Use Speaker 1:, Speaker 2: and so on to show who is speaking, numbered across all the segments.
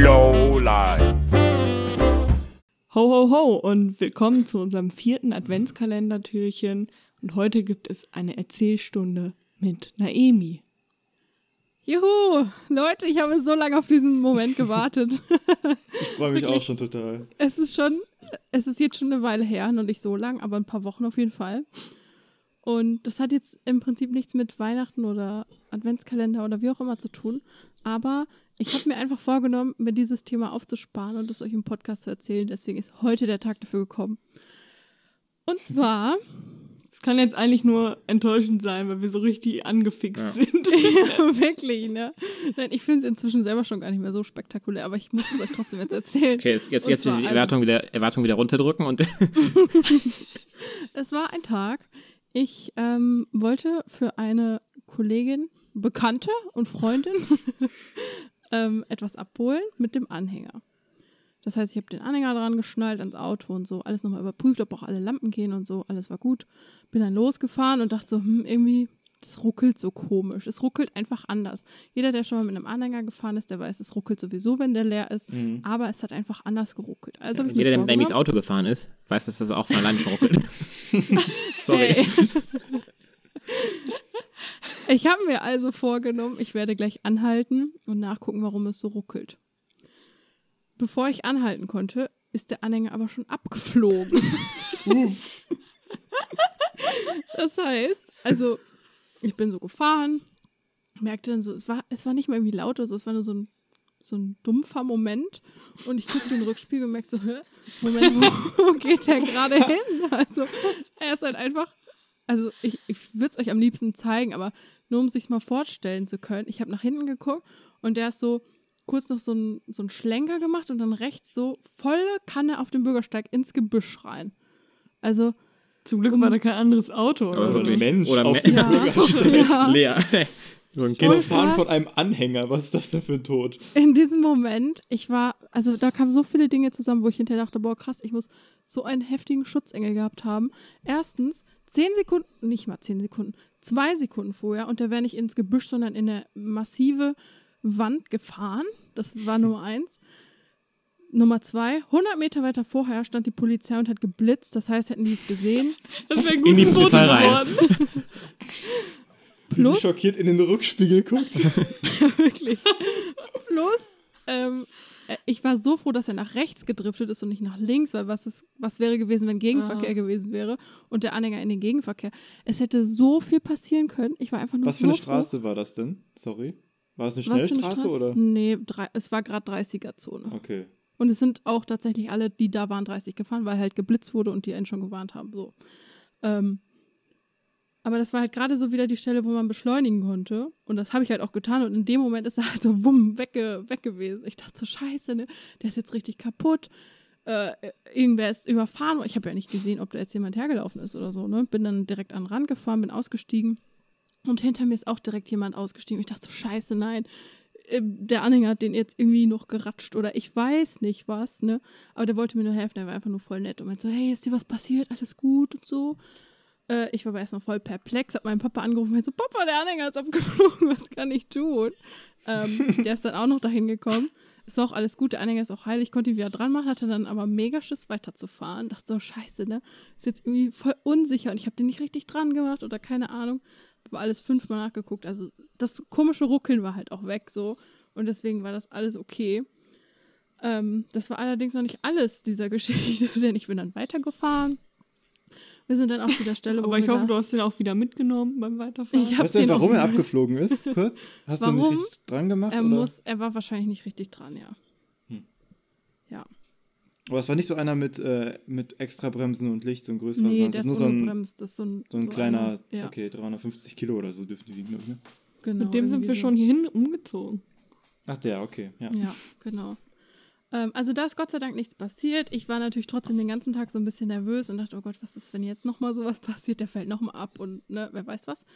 Speaker 1: Lowlife.
Speaker 2: Ho, ho, ho und willkommen zu unserem vierten Adventskalendertürchen. Und heute gibt es eine Erzählstunde mit Naemi.
Speaker 3: Juhu, Leute, ich habe so lange auf diesen Moment gewartet.
Speaker 4: Ich freue mich
Speaker 3: Wirklich?
Speaker 4: auch schon total.
Speaker 3: es ist schon, es ist jetzt schon eine Weile her, noch nicht so lang, aber ein paar Wochen auf jeden Fall. Und das hat jetzt im Prinzip nichts mit Weihnachten oder Adventskalender oder wie auch immer zu tun. Aber ich habe mir einfach vorgenommen, mir dieses Thema aufzusparen und es euch im Podcast zu erzählen. Deswegen ist heute der Tag dafür gekommen. Und zwar,
Speaker 2: Es kann jetzt eigentlich nur enttäuschend sein, weil wir so richtig angefixt
Speaker 4: Ja.
Speaker 2: sind.
Speaker 3: wirklich, ne? Nein, ich finde es inzwischen selber schon gar nicht mehr so spektakulär, aber ich muss es euch trotzdem jetzt erzählen.
Speaker 5: Okay, jetzt, jetzt,
Speaker 3: Und
Speaker 5: jetzt
Speaker 3: zwar
Speaker 5: die
Speaker 3: also-
Speaker 5: Erwartung wieder, Erwartung wieder runterdrücken und
Speaker 3: Es war ein Tag. Ich ähm, wollte für eine Kollegin, Bekannte und Freundin ähm, etwas abholen mit dem Anhänger. Das heißt, ich habe den Anhänger dran geschnallt ans Auto und so, alles nochmal überprüft, ob auch alle Lampen gehen und so, alles war gut. Bin dann losgefahren und dachte so, hm, irgendwie, das ruckelt so komisch. Es ruckelt einfach anders. Jeder, der schon mal mit einem Anhänger gefahren ist, der weiß, es ruckelt sowieso, wenn der leer ist, aber es hat einfach anders geruckelt. Also mir
Speaker 5: jeder, der mit
Speaker 3: vorgenommen-
Speaker 5: Auto gefahren ist, weiß, dass das auch von alleine schon ruckelt. Sorry.
Speaker 3: Hey. Ich habe mir also vorgenommen, ich werde gleich anhalten und nachgucken, warum es so ruckelt. Bevor ich anhalten konnte, ist der Anhänger aber schon abgeflogen. das heißt, also ich bin so gefahren, merkte dann so, es war, es war nicht mal irgendwie laut oder so, es war nur so ein, so ein dumpfer Moment. Und ich guckte in den Rückspiegel und merkte so, hä? Moment, wo, wo geht der gerade hin? Also er ist halt einfach also ich, ich würde es euch am liebsten zeigen, aber nur um sich mal vorstellen zu können, ich habe nach hinten geguckt und der ist so kurz noch so ein, so ein Schlenker gemacht und dann rechts so volle Kanne auf dem Bürgersteig ins Gebüsch rein. Also,
Speaker 2: Zum Glück war da kein anderes Auto. Oder so.
Speaker 4: Ein. Mensch
Speaker 5: Oder
Speaker 4: auf dem
Speaker 3: Ja.
Speaker 4: Bürgersteig.
Speaker 3: ja,
Speaker 5: Leer. so ein
Speaker 4: Genau,
Speaker 5: Kind.
Speaker 4: fahren
Speaker 3: was?
Speaker 4: von einem Anhänger. Was ist das denn für ein Tod?
Speaker 3: in diesem Moment, ich war, also da kamen so viele Dinge zusammen, wo ich hinterher dachte, boah, krass, ich muss so einen heftigen Schutzengel gehabt haben. Erstens, zehn Sekunden, nicht mal zehn Sekunden, zwei Sekunden vorher und der wäre nicht ins Gebüsch, sondern in eine massive Wand gefahren. Das war Nummer eins. Nummer zwei, 100 Meter weiter vorher stand die Polizei und hat geblitzt. Das heißt, hätten die es gesehen.
Speaker 2: Das wäre gut
Speaker 5: In die Polizei rein.
Speaker 2: geworden.
Speaker 4: Wie sie
Speaker 3: Plus-
Speaker 4: schockiert in den Rückspiegel guckt.
Speaker 3: Wirklich. Plus, ähm, äh, ich war so froh, dass er nach rechts gedriftet ist und nicht nach links, weil was, ist, was wäre gewesen, wenn Gegenverkehr
Speaker 2: Ah.
Speaker 3: gewesen wäre und der Anhänger in den Gegenverkehr. Es hätte so viel passieren können. Ich war einfach nur
Speaker 4: Was für
Speaker 3: so
Speaker 4: eine Straße war das denn? Sorry. War es eine
Speaker 3: Froh. Für eine
Speaker 4: Schnellstraße
Speaker 3: Straße?
Speaker 4: oder?
Speaker 3: Nee, drei, es war gerade 30er-Zone.
Speaker 4: Okay.
Speaker 3: Und es sind auch tatsächlich alle, die da waren, 30 gefahren, weil halt geblitzt wurde und die einen schon gewarnt haben. So. Ähm, aber das war halt gerade so wieder die Stelle, wo man beschleunigen konnte. Und das habe ich halt auch getan. Und in dem Moment ist er halt so wumm, wegge weg gewesen. Ich dachte so, scheiße, ne? Der ist jetzt richtig kaputt. Äh, irgendwer ist überfahren. Ich habe ja nicht gesehen, ob da jetzt jemand hergelaufen ist oder so, ne? Bin dann direkt an den Rand gefahren, bin ausgestiegen. Und hinter mir ist auch direkt jemand ausgestiegen. Ich dachte so, scheiße, nein. Äh, Der Anhänger hat den jetzt irgendwie noch geratscht oder ich weiß nicht was, ne? Aber der wollte mir nur helfen, der war einfach nur voll nett und meinte so, hey, ist dir was passiert? Alles gut und so. Äh, ich war aber erstmal voll perplex, hab meinen Papa angerufen und so, Papa, der Anhänger ist abgeflogen, was kann ich tun? Ähm, der ist dann auch noch dahin gekommen. Es war auch alles gut, der Anhänger ist auch heil, ich konnte ihn wieder dran machen, hatte dann aber mega Schiss weiterzufahren. Dachte so, scheiße, ne? Ist jetzt irgendwie voll unsicher und ich habe den nicht richtig dran gemacht oder keine Ahnung. War alles fünfmal nachgeguckt. Also das komische Ruckeln war halt auch weg so. Und deswegen war das alles okay. Ähm, das war allerdings noch nicht alles dieser Geschichte, denn ich bin dann weitergefahren. Wir sind dann auch zu der Stelle, wo
Speaker 2: Aber ich
Speaker 3: wir
Speaker 2: hoffe,
Speaker 3: da-
Speaker 2: du hast den auch wieder mitgenommen beim Weiterfahren.
Speaker 3: Ich
Speaker 4: Weißt du denn,
Speaker 3: den
Speaker 4: warum er abgeflogen ist? Kurz? Hast du ihn
Speaker 3: Warum?
Speaker 4: nicht richtig dran gemacht?
Speaker 3: Er
Speaker 4: oder?
Speaker 3: muss, er war wahrscheinlich nicht richtig dran, ja.
Speaker 4: Hm.
Speaker 3: Ja.
Speaker 4: Aber es war nicht so einer mit, äh, mit extra Bremsen und Licht, so ein größerer,
Speaker 3: Nee,
Speaker 4: es
Speaker 3: ist
Speaker 4: nur so ein,
Speaker 3: ungebremst. Das ist so ein,
Speaker 4: so ein
Speaker 3: so
Speaker 4: kleiner,
Speaker 3: einer- ja,
Speaker 4: okay, 350 Kilo oder so dürfen die wiegen, ne?
Speaker 3: genau.
Speaker 2: Mit dem sind wir
Speaker 3: so.
Speaker 2: schon hierhin umgezogen.
Speaker 4: Ach, der, okay, ja.
Speaker 3: Ja, genau. Ähm, also da ist Gott sei Dank nichts passiert. Ich war natürlich trotzdem den ganzen Tag so ein bisschen nervös und dachte, oh Gott, was ist, wenn jetzt nochmal sowas passiert? Der fällt nochmal ab und ne, wer weiß was.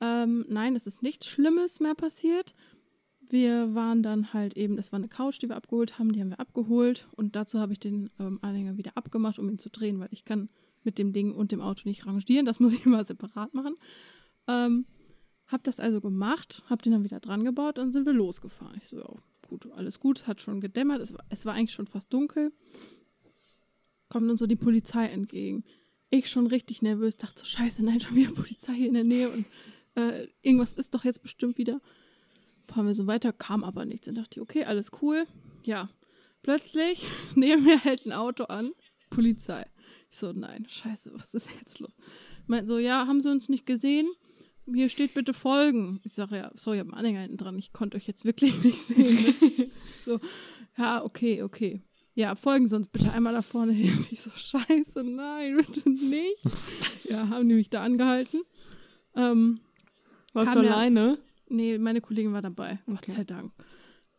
Speaker 3: Ähm, nein, es ist nichts Schlimmes mehr passiert. Wir waren dann halt eben, das war eine Couch, die wir abgeholt haben, die haben wir abgeholt und dazu habe ich den ähm, Anhänger wieder abgemacht, um ihn zu drehen, weil ich kann mit dem Ding und dem Auto nicht rangieren, das muss ich immer separat machen. Ähm, hab das also gemacht, hab den dann wieder dran gebaut und sind wir losgefahren. Ich so, ja, gut, alles gut, hat schon gedämmert, es war, es war eigentlich schon fast dunkel. Kommt uns so die Polizei entgegen. Ich schon richtig nervös, dachte so, scheiße, nein, schon wieder Polizei hier in der Nähe und äh, irgendwas ist doch jetzt bestimmt wieder. Fahren wir so weiter, kam aber nichts. Dann dachte ich, okay, alles cool. Ja, plötzlich neben mir hält ein Auto an, Polizei. Ich so, nein, scheiße, was ist jetzt los? Meint so, ja, haben Sie uns nicht gesehen? Hier steht bitte folgen. Ich sage, ja, sorry, ich habe einen Anhänger hinten dran. Ich konnte euch jetzt wirklich nicht sehen. so, ja, okay, okay. Ja, folgen Sie uns bitte einmal da vorne hin. Ich so, scheiße, nein, bitte nicht. Ja, haben die mich da angehalten. Ähm,
Speaker 2: Warst du
Speaker 3: ja-
Speaker 2: alleine?
Speaker 3: Nee, meine Kollegin war dabei, Gott
Speaker 2: Okay.
Speaker 3: sei Dank.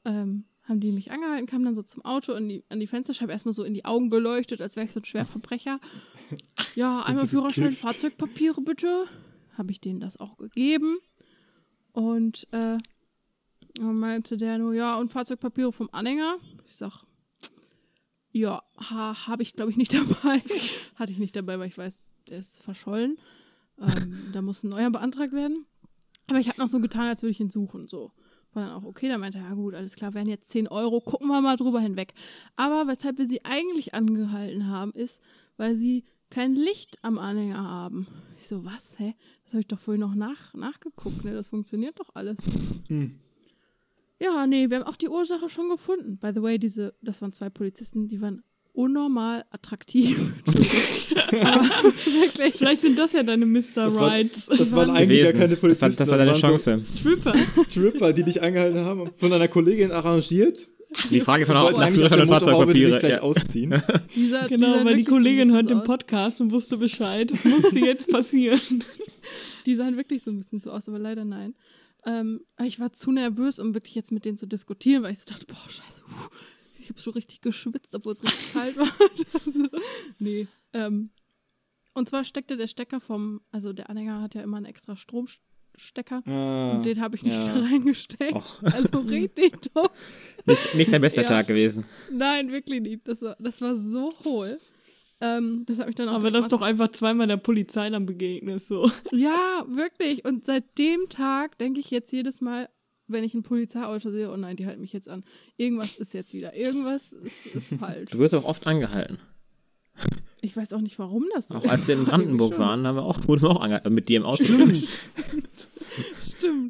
Speaker 3: Ähm, haben die mich angehalten, kamen dann so zum Auto an die, an die Fensterscheibe erstmal so in die Augen geleuchtet, als wäre ich so ein Schwerverbrecher. Ja, einmal Führerschein? Fahrzeugpapiere bitte. Habe ich denen das auch gegeben. Und äh, dann meinte der nur, ja, und Fahrzeugpapiere vom Anhänger. Ich sag, ja, ha, habe ich glaube ich nicht dabei. Hatte ich nicht dabei, weil ich weiß, der ist verschollen. Ähm, da muss ein neuer beantragt werden. Aber ich habe noch so getan, als würde ich ihn suchen. So. War dann auch okay. Da meinte er, ja gut, alles klar, wären jetzt 10 Euro, gucken wir mal drüber hinweg. Aber weshalb wir sie eigentlich angehalten haben, ist, weil sie kein Licht am Anhänger haben. Ich so, was, hä? Das habe ich doch vorhin noch nach, nachgeguckt, ne? Das funktioniert doch alles.
Speaker 4: Hm.
Speaker 3: Ja, nee, wir haben auch die Ursache schon gefunden. By the way, diese, das waren zwei Polizisten, die waren unnormal attraktiv. Wirklich.
Speaker 2: Vielleicht sind das ja deine Mr.
Speaker 4: Das, war,
Speaker 2: Rights.
Speaker 4: das waren eigentlich gar
Speaker 5: gewesen.
Speaker 4: keine
Speaker 5: Das
Speaker 4: Polizisten.
Speaker 5: war, das war deine
Speaker 4: waren
Speaker 5: Chance.
Speaker 2: Stripper.
Speaker 4: So Stripper, die dich angehalten haben, von einer Kollegin arrangiert.
Speaker 5: Die Frage ist von
Speaker 4: wollten
Speaker 5: nach Führerschein
Speaker 4: der
Speaker 5: und Fahrzeugpapiere.
Speaker 4: gleich
Speaker 5: Ja.
Speaker 4: ausziehen.
Speaker 3: Dieser,
Speaker 2: Genau,
Speaker 3: dieser
Speaker 2: weil die
Speaker 3: so
Speaker 2: Kollegin
Speaker 3: bisschen
Speaker 2: hört
Speaker 3: so
Speaker 2: den. Podcast und wusste Bescheid. Das musste jetzt passieren.
Speaker 3: Die sahen wirklich so ein bisschen so aus, aber leider nein. Ähm, aber ich war zu nervös, um wirklich jetzt mit denen zu diskutieren, weil ich so dachte, boah, scheiße, puh, ich habe so richtig geschwitzt, obwohl es richtig kalt war. nee. Ähm, und zwar steckte der Stecker vom, also der Anhänger hat ja immer einen extra Stromstecker
Speaker 4: Ah,
Speaker 3: und den habe ich nicht
Speaker 4: ja.
Speaker 3: da reingesteckt.
Speaker 5: Och.
Speaker 3: Also richtig doof.
Speaker 5: Nicht, nicht dein bester
Speaker 3: Ja.
Speaker 5: Tag gewesen.
Speaker 3: Nein, wirklich nicht. Das war, das war so hohl. Ähm, das hat mich dann auch
Speaker 2: Aber das ist
Speaker 3: was-
Speaker 2: doch einfach zweimal der Polizei dann begegnet. So.
Speaker 3: Ja, wirklich. Und seit dem Tag denke ich jetzt jedes Mal, wenn ich ein Polizeiauto sehe, oh nein, die halten mich jetzt an. Irgendwas ist jetzt wieder. Irgendwas ist, ist falsch.
Speaker 5: Du wirst auch oft angehalten.
Speaker 3: Ich weiß auch nicht, warum das so
Speaker 5: Auch als wir in Brandenburg waren, haben wir auch, wurden wir auch angehalten. Mit dir im Auto.
Speaker 3: Stimmt,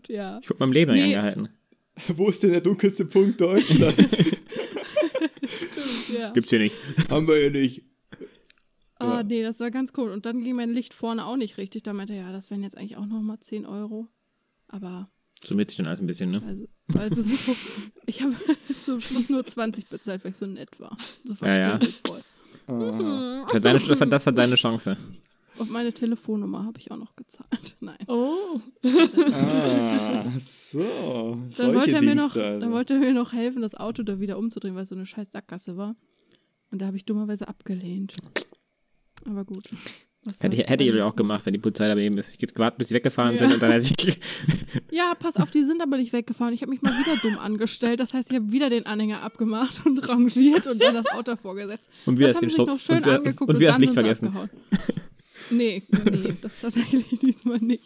Speaker 3: ja.
Speaker 5: Ich wurde meinem Leben
Speaker 3: Nee.
Speaker 5: angehalten.
Speaker 4: Wo ist denn der dunkelste Punkt Deutschlands?
Speaker 3: Stimmt, ja.
Speaker 5: Gibt's hier nicht.
Speaker 4: Haben wir ja nicht.
Speaker 3: Ah, nee, das war ganz cool. Und dann ging mein Licht vorne auch nicht richtig. Da meinte er, ja, das wären jetzt eigentlich auch nochmal 10 Euro. Aber,
Speaker 5: Summiert sich dann alles ein bisschen, ne?
Speaker 3: also, also so, ich habe zum Schluss nur 20 bezahlt, weil ich so nett war. So
Speaker 5: Ja, ja.
Speaker 3: verständnisvoll.
Speaker 4: Ah.
Speaker 5: Das war deine, das war, das war deine Chance.
Speaker 3: Und meine Telefonnummer habe ich auch noch gezahlt. Nein.
Speaker 2: Oh.
Speaker 4: Ah, so.
Speaker 3: Dann wollte, er mir noch,
Speaker 4: also.
Speaker 3: dann wollte er mir noch helfen, das Auto da wieder umzudrehen, weil es so eine scheiß Sackgasse war. Und da habe ich dummerweise abgelehnt. Aber gut. Was
Speaker 5: Hätte, hätte ich auch gemacht, wenn die Polizei daneben ist. Ich gewartet, bis sie weggefahren
Speaker 3: Ja.
Speaker 5: sind und dann hätte ich.
Speaker 3: Ja, pass auf, die sind aber nicht weggefahren. Ich habe mich mal wieder dumm angestellt. Das heißt, ich habe wieder den Anhänger abgemacht und rangiert und dann das Auto vorgesetzt.
Speaker 5: Und wir
Speaker 3: das
Speaker 5: hast
Speaker 3: haben
Speaker 5: den
Speaker 3: sich noch schön
Speaker 5: und wir-
Speaker 3: angeguckt
Speaker 5: und wir hast
Speaker 3: dann
Speaker 5: Licht vergessen.
Speaker 3: abgehauen. Nee, nee, das tatsächlich diesmal nicht.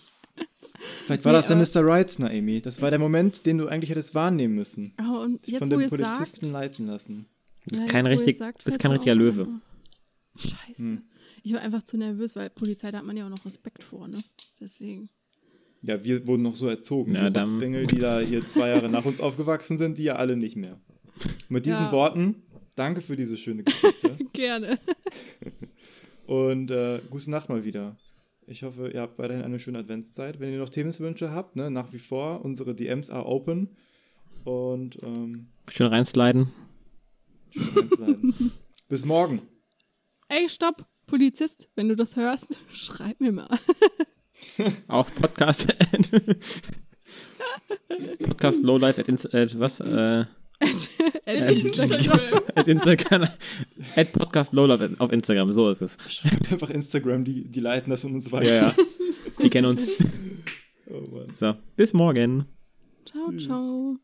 Speaker 4: Vielleicht war
Speaker 3: Nee,
Speaker 4: das der Mr. Right, Naomi. Das war der Moment, den du eigentlich hättest wahrnehmen müssen.
Speaker 3: Aber und
Speaker 4: Dich
Speaker 3: jetzt,
Speaker 4: von
Speaker 3: wo
Speaker 4: dem Polizisten
Speaker 3: sagt,
Speaker 4: leiten lassen.
Speaker 5: Du bist
Speaker 3: Ja,
Speaker 5: kein, richtig,
Speaker 3: sagt,
Speaker 5: bist kein richtiger Löwe.
Speaker 3: Scheiße.
Speaker 4: Hm.
Speaker 3: Ich war einfach zu nervös, weil Polizei, da hat man ja auch noch Respekt vor, ne? Deswegen.
Speaker 4: Ja, wir wurden noch so erzogen.
Speaker 5: Ja,
Speaker 4: die Rotzbengel, die da hier zwei Jahre nach uns aufgewachsen sind, die ja alle nicht mehr. Mit diesen
Speaker 3: Ja.
Speaker 4: Worten, danke für diese schöne Geschichte.
Speaker 3: Gerne.
Speaker 4: Und äh, gute Nacht mal wieder. Ich hoffe, ihr habt weiterhin eine schöne Adventszeit. Wenn ihr noch Themenwünsche habt, ne, nach wie vor, unsere DMs are open. Und ähm,
Speaker 5: Schön reinsliden.
Speaker 4: schön reinsliden. Bis morgen.
Speaker 3: Ey, stopp! Polizist, wenn du das hörst, schreib mir mal.
Speaker 5: Auch Podcast. Podcast Lowlife at, at was? Äh,
Speaker 3: At Instagram.
Speaker 5: at Instagram. At Podcast Lowlife auf Instagram. So ist es.
Speaker 4: Schreibt einfach Instagram, die, die leiten das an uns weiter.
Speaker 5: Ja, ja. Die kennen uns.
Speaker 4: Oh Mann.
Speaker 5: So, bis morgen.
Speaker 3: Ciao, ciao.